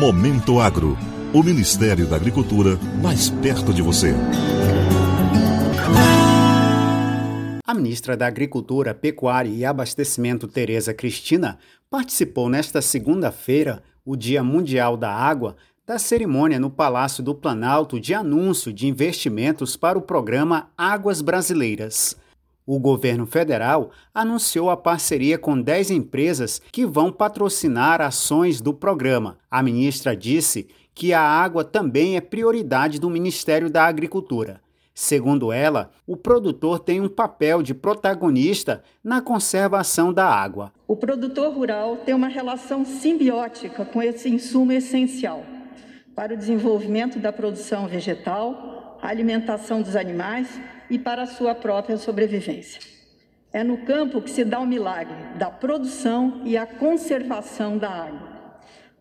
Momento Agro. O Ministério da Agricultura mais perto de você. A ministra da Agricultura, Pecuária e Abastecimento, Tereza Cristina, participou nesta segunda-feira, o Dia Mundial da Água, da cerimônia no Palácio do Planalto de anúncio de investimentos para o programa Águas Brasileiras. O governo federal anunciou a parceria com 10 empresas que vão patrocinar ações do programa. A ministra disse que a água também é prioridade do Ministério da Agricultura. Segundo ela, o produtor tem um papel de protagonista na conservação da água. O produtor rural tem uma relação simbiótica com esse insumo essencial para o desenvolvimento da produção vegetal, a alimentação dos animais e para a sua própria sobrevivência. É no campo que se dá o milagre da produção e a conservação da água.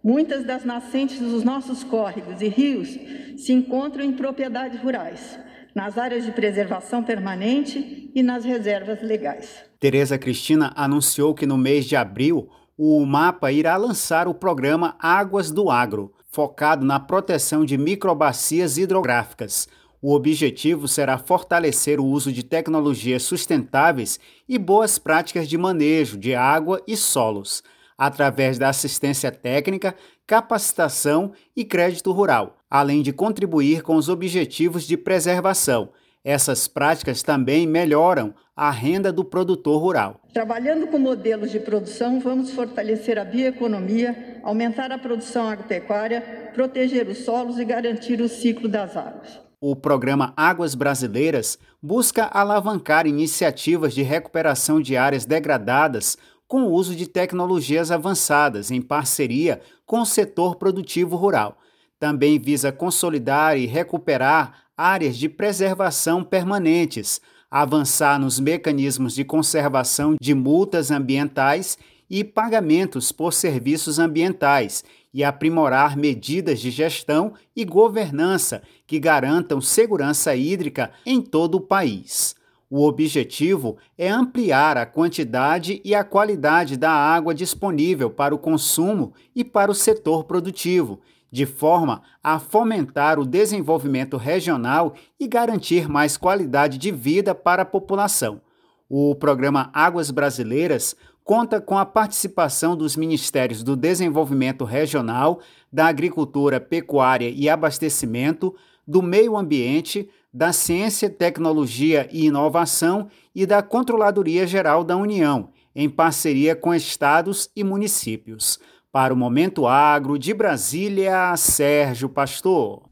Muitas das nascentes dos nossos córregos e rios se encontram em propriedades rurais, nas áreas de preservação permanente e nas reservas legais. Tereza Cristina anunciou que no mês de abril o MAPA irá lançar o programa Águas do Agro, focado na proteção de microbacias hidrográficas, o objetivo será fortalecer o uso de tecnologias sustentáveis e boas práticas de manejo de água e solos, através da assistência técnica, capacitação e crédito rural, além de contribuir com os objetivos de preservação. Essas práticas também melhoram a renda do produtor rural. Trabalhando com modelos de produção, vamos fortalecer a bioeconomia, aumentar a produção agropecuária, proteger os solos e garantir o ciclo das águas. O programa Águas Brasileiras busca alavancar iniciativas de recuperação de áreas degradadas com o uso de tecnologias avançadas em parceria com o setor produtivo rural. Também visa consolidar e recuperar áreas de preservação permanentes, avançar nos mecanismos de conservação de multas ambientais e pagamentos por serviços ambientais e aprimorar medidas de gestão e governança que garantam segurança hídrica em todo o país. O objetivo é ampliar a quantidade e a qualidade da água disponível para o consumo e para o setor produtivo, de forma a fomentar o desenvolvimento regional e garantir mais qualidade de vida para a população. O programa Águas Brasileiras conta com a participação dos Ministérios do Desenvolvimento Regional, da Agricultura, Pecuária e Abastecimento, do Meio Ambiente, da Ciência, Tecnologia e Inovação e da Controladoria Geral da União, em parceria com estados e municípios. Para o Momento Agro de Brasília, Sérgio Pastor.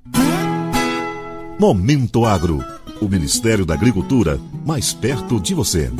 Momento Agro. O Ministério da Agricultura mais perto de você.